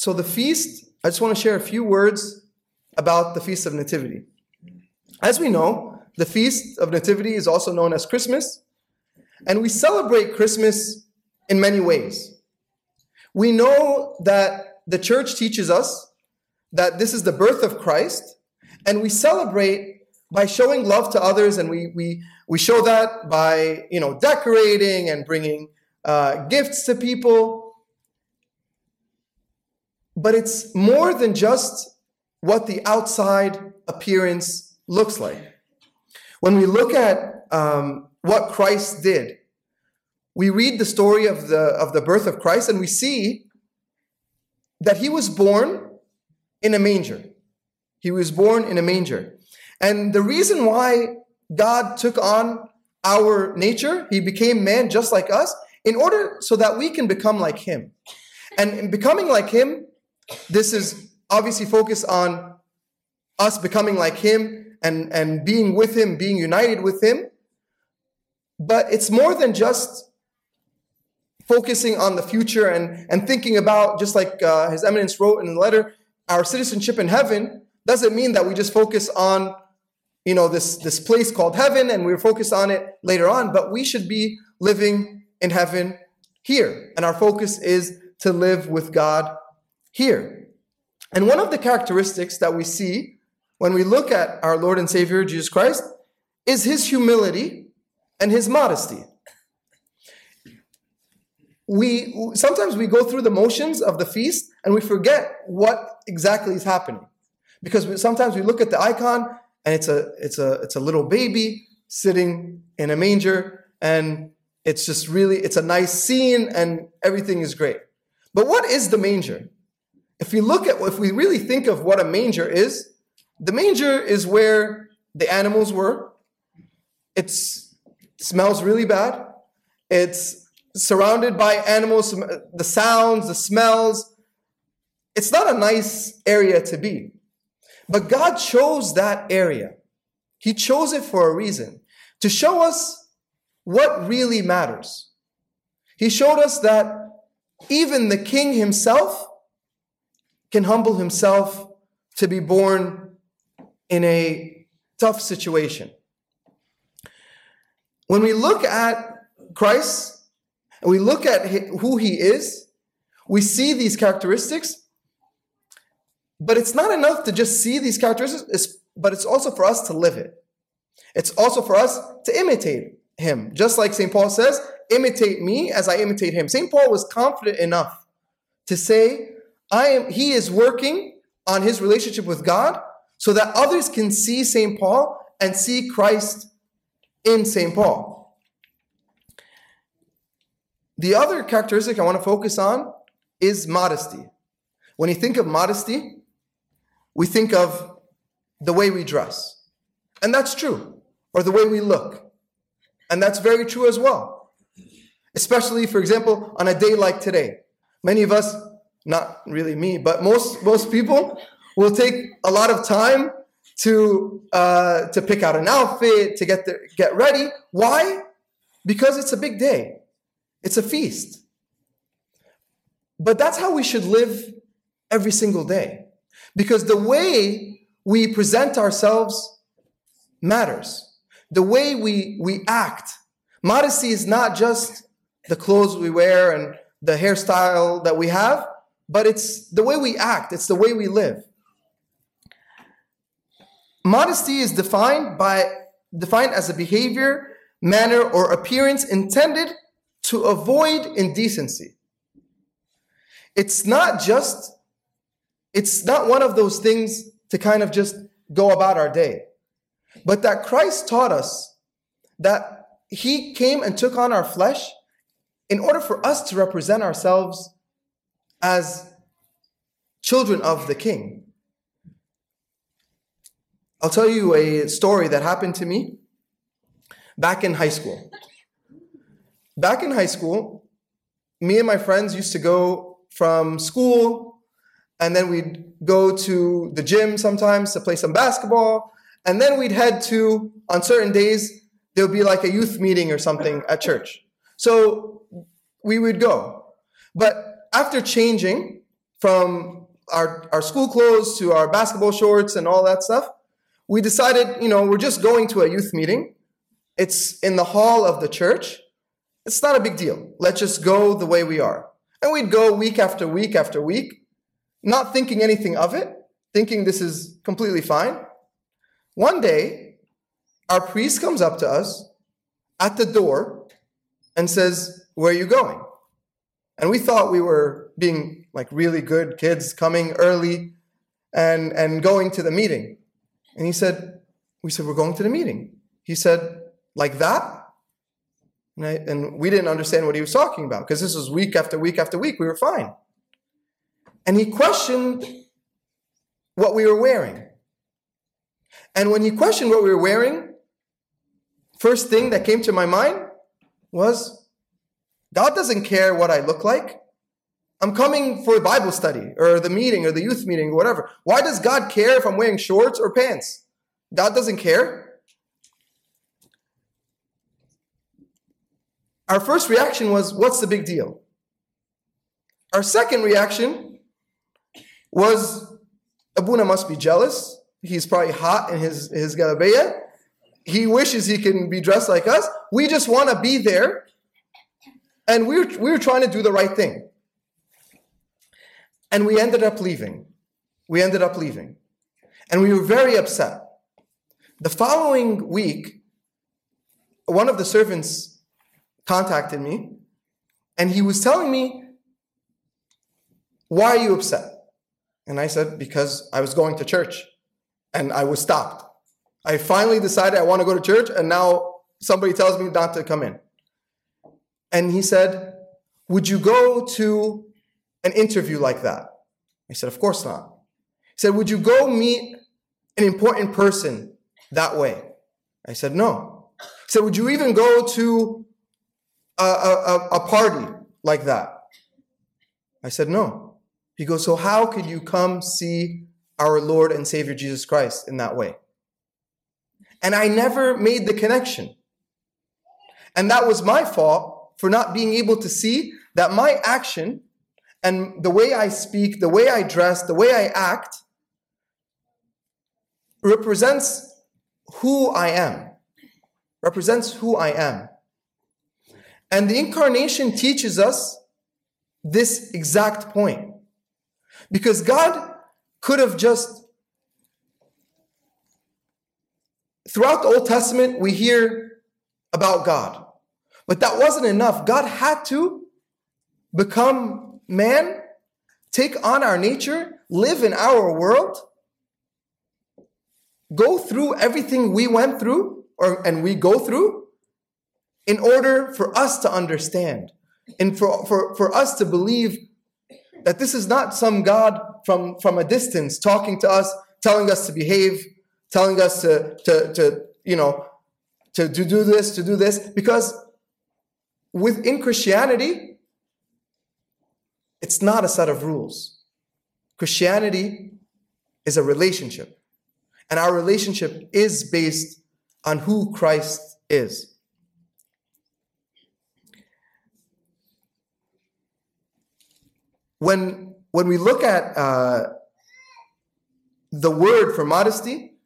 So, the feast, I just want to share a few words about the Feast of Nativity. As we know, the Feast of Nativity is also known as Christmas, and we celebrate Christmas in many ways. We know that the church teaches us that this is the birth of Christ, and we celebrate by showing love to others, and we, we, we show that by you know decorating and bringing uh, gifts to people. But it's more than just what the outside appearance looks like. When we look at um, what Christ did, we read the story of the, of the birth of Christ and we see that he was born in a manger. He was born in a manger. And the reason why God took on our nature, he became man just like us, in order so that we can become like him. And in becoming like him, this is obviously focused on us becoming like him and, and being with him, being united with him. But it's more than just focusing on the future and, and thinking about, just like uh, His Eminence wrote in the letter, our citizenship in heaven doesn't mean that we just focus on you know this this place called heaven and we're focused on it later on but we should be living in heaven here and our focus is to live with god here. And one of the characteristics that we see when we look at our lord and savior jesus christ is his humility and his modesty. We sometimes we go through the motions of the feast and we forget what exactly is happening. Because we, sometimes we look at the icon and it's a it's a it's a little baby sitting in a manger and it's just really it's a nice scene and everything is great. But what is the manger if we look at if we really think of what a manger is the manger is where the animals were. It's it smells really bad. It's surrounded by animals the sounds the smells. It's not a nice area to be. But God chose that area. He chose it for a reason. To show us what really matters. He showed us that even the king himself can humble himself to be born in a tough situation. When we look at Christ and we look at who he is, we see these characteristics but it's not enough to just see these characteristics, but it's also for us to live it. It's also for us to imitate him. Just like St. Paul says, imitate me as I imitate him. St. Paul was confident enough to say, I am he is working on his relationship with God so that others can see St. Paul and see Christ in St. Paul. The other characteristic I want to focus on is modesty. When you think of modesty, we think of the way we dress. And that's true. Or the way we look. And that's very true as well. Especially, for example, on a day like today. Many of us, not really me, but most, most people will take a lot of time to, uh, to pick out an outfit, to get, the, get ready. Why? Because it's a big day. It's a feast. But that's how we should live every single day. Because the way we present ourselves matters. The way we, we act. Modesty is not just the clothes we wear and the hairstyle that we have, but it's the way we act, it's the way we live. Modesty is defined by defined as a behavior, manner, or appearance intended to avoid indecency. It's not just it's not one of those things to kind of just go about our day, but that Christ taught us that he came and took on our flesh in order for us to represent ourselves as children of the king. I'll tell you a story that happened to me back in high school. Back in high school, me and my friends used to go from school and then we'd go to the gym sometimes to play some basketball, and then we'd head to on certain days there would be like a youth meeting or something at church. So we would go. But after changing, from our, our school clothes to our basketball shorts and all that stuff, we decided, you know, we're just going to a youth meeting. It's in the hall of the church. It's not a big deal. Let's just go the way we are. And we'd go week after week after week, not thinking anything of it, thinking this is completely fine. One day, our priest comes up to us at the door and says, Where are you going? And we thought we were being like really good kids coming early and, and going to the meeting. And he said, We said, We're going to the meeting. He said, Like that? And, I, and we didn't understand what he was talking about because this was week after week after week. We were fine. And he questioned what we were wearing. And when he questioned what we were wearing, first thing that came to my mind was God doesn't care what I look like. I'm coming for a Bible study or the meeting or the youth meeting or whatever. Why does God care if I'm wearing shorts or pants? God doesn't care. Our first reaction was, What's the big deal? Our second reaction was, Abuna must be jealous. He's probably hot in his, his galabeya. He wishes he can be dressed like us. We just want to be there. And we were, we were trying to do the right thing. And we ended up leaving. We ended up leaving. And we were very upset. The following week, one of the servants contacted me and he was telling me, Why are you upset? And I said, Because I was going to church and I was stopped. I finally decided I want to go to church and now somebody tells me not to come in. And he said, Would you go to an interview like that? I said, Of course not. He said, Would you go meet an important person that way? I said, No. He said, Would you even go to a, a, a party like that? I said, No. He goes, So how could you come see our Lord and Savior Jesus Christ in that way? And I never made the connection. And that was my fault for not being able to see that my action and the way I speak, the way I dress, the way I act represents who I am, represents who I am. And the incarnation teaches us this exact point. Because God could have just, throughout the Old Testament, we hear about God. But that wasn't enough. God had to become man, take on our nature, live in our world, go through everything we went through or and we go through in order for us to understand and for, for, for us to believe that this is not some God from, from a distance talking to us, telling us to behave, telling us to, to, to you know, to, to do this, to do this, because within Christianity, it's not a set of rules. Christianity is a relationship. And our relationship is based on who Christ is. When, when we look at uh, the word for modesty,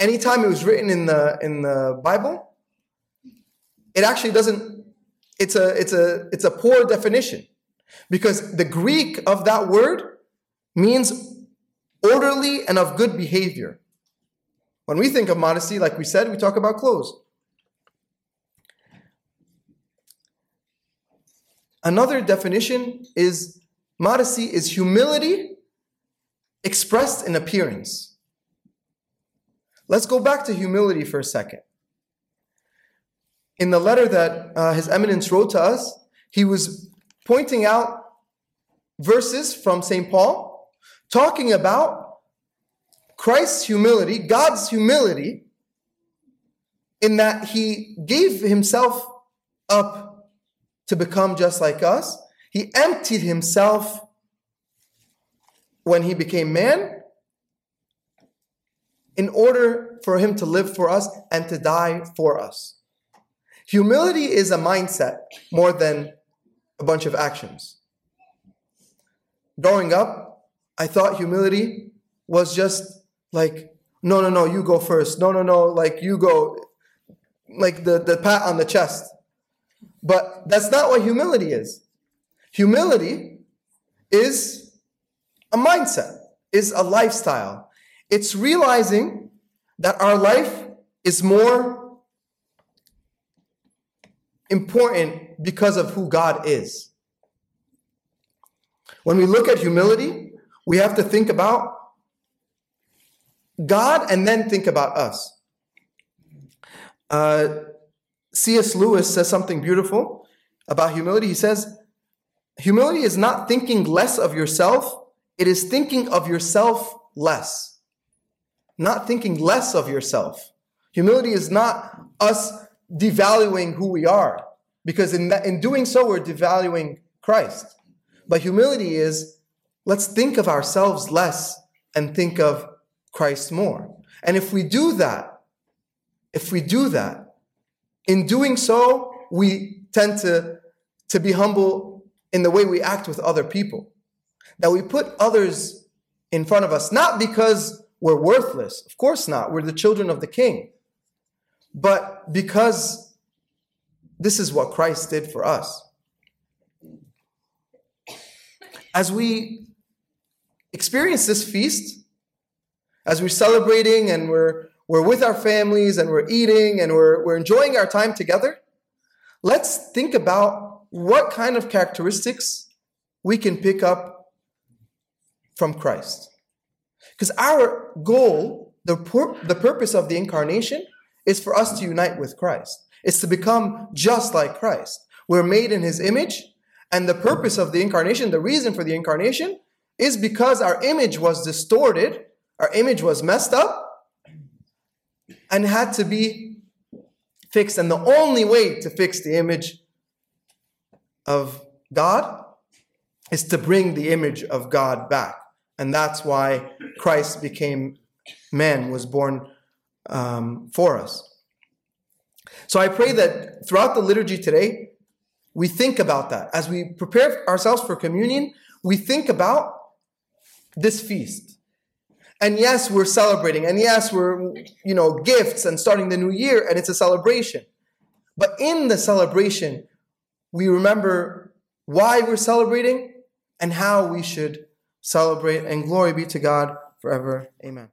anytime it was written in the, in the Bible, it actually doesn't, it's a, it's, a, it's a poor definition because the Greek of that word means orderly and of good behavior. When we think of modesty, like we said, we talk about clothes. Another definition is modesty is humility expressed in appearance. Let's go back to humility for a second. In the letter that uh, His Eminence wrote to us, he was pointing out verses from St. Paul talking about Christ's humility, God's humility, in that he gave himself up to become just like us. He emptied himself when he became man in order for him to live for us and to die for us. Humility is a mindset more than a bunch of actions. growing up, I thought humility was just like, no, no, no, you go first. No, no, no, like you go, like the, the pat on the chest. But that's not what humility is. Humility is a mindset, is a lifestyle. It's realizing that our life is more important because of who God is. When we look at humility, we have to think about God and then think about us. Uh, C.S. Lewis says something beautiful about humility. He says, Humility is not thinking less of yourself, it is thinking of yourself less. Not thinking less of yourself. Humility is not us devaluing who we are, because in, that, in doing so, we're devaluing Christ. But humility is let's think of ourselves less and think of Christ more. And if we do that, if we do that, in doing so, we tend to, to be humble in the way we act with other people. That we put others in front of us, not because we're worthless, of course not, we're the children of the king, but because this is what Christ did for us. As we experience this feast, as we're celebrating and we're, we're with our families and we're eating and we're, we're enjoying our time together, let's think about what kind of characteristics we can pick up from Christ. Because our goal, the, pur- the purpose of the incarnation, is for us to unite with Christ. It's to become just like Christ. We're made in his image, and the purpose of the incarnation, the reason for the incarnation, is because our image was distorted, our image was messed up, and had to be fixed. And the only way to fix the image of God is to bring the image of God back. And that's why Christ became man, was born um, for us. So I pray that throughout the liturgy today, we think about that. As we prepare ourselves for communion, we think about this feast. And yes, we're celebrating. And yes, we're, you know, gifts and starting the new year, and it's a celebration. But in the celebration, we remember why we're celebrating and how we should celebrate. And glory be to God forever. Amen.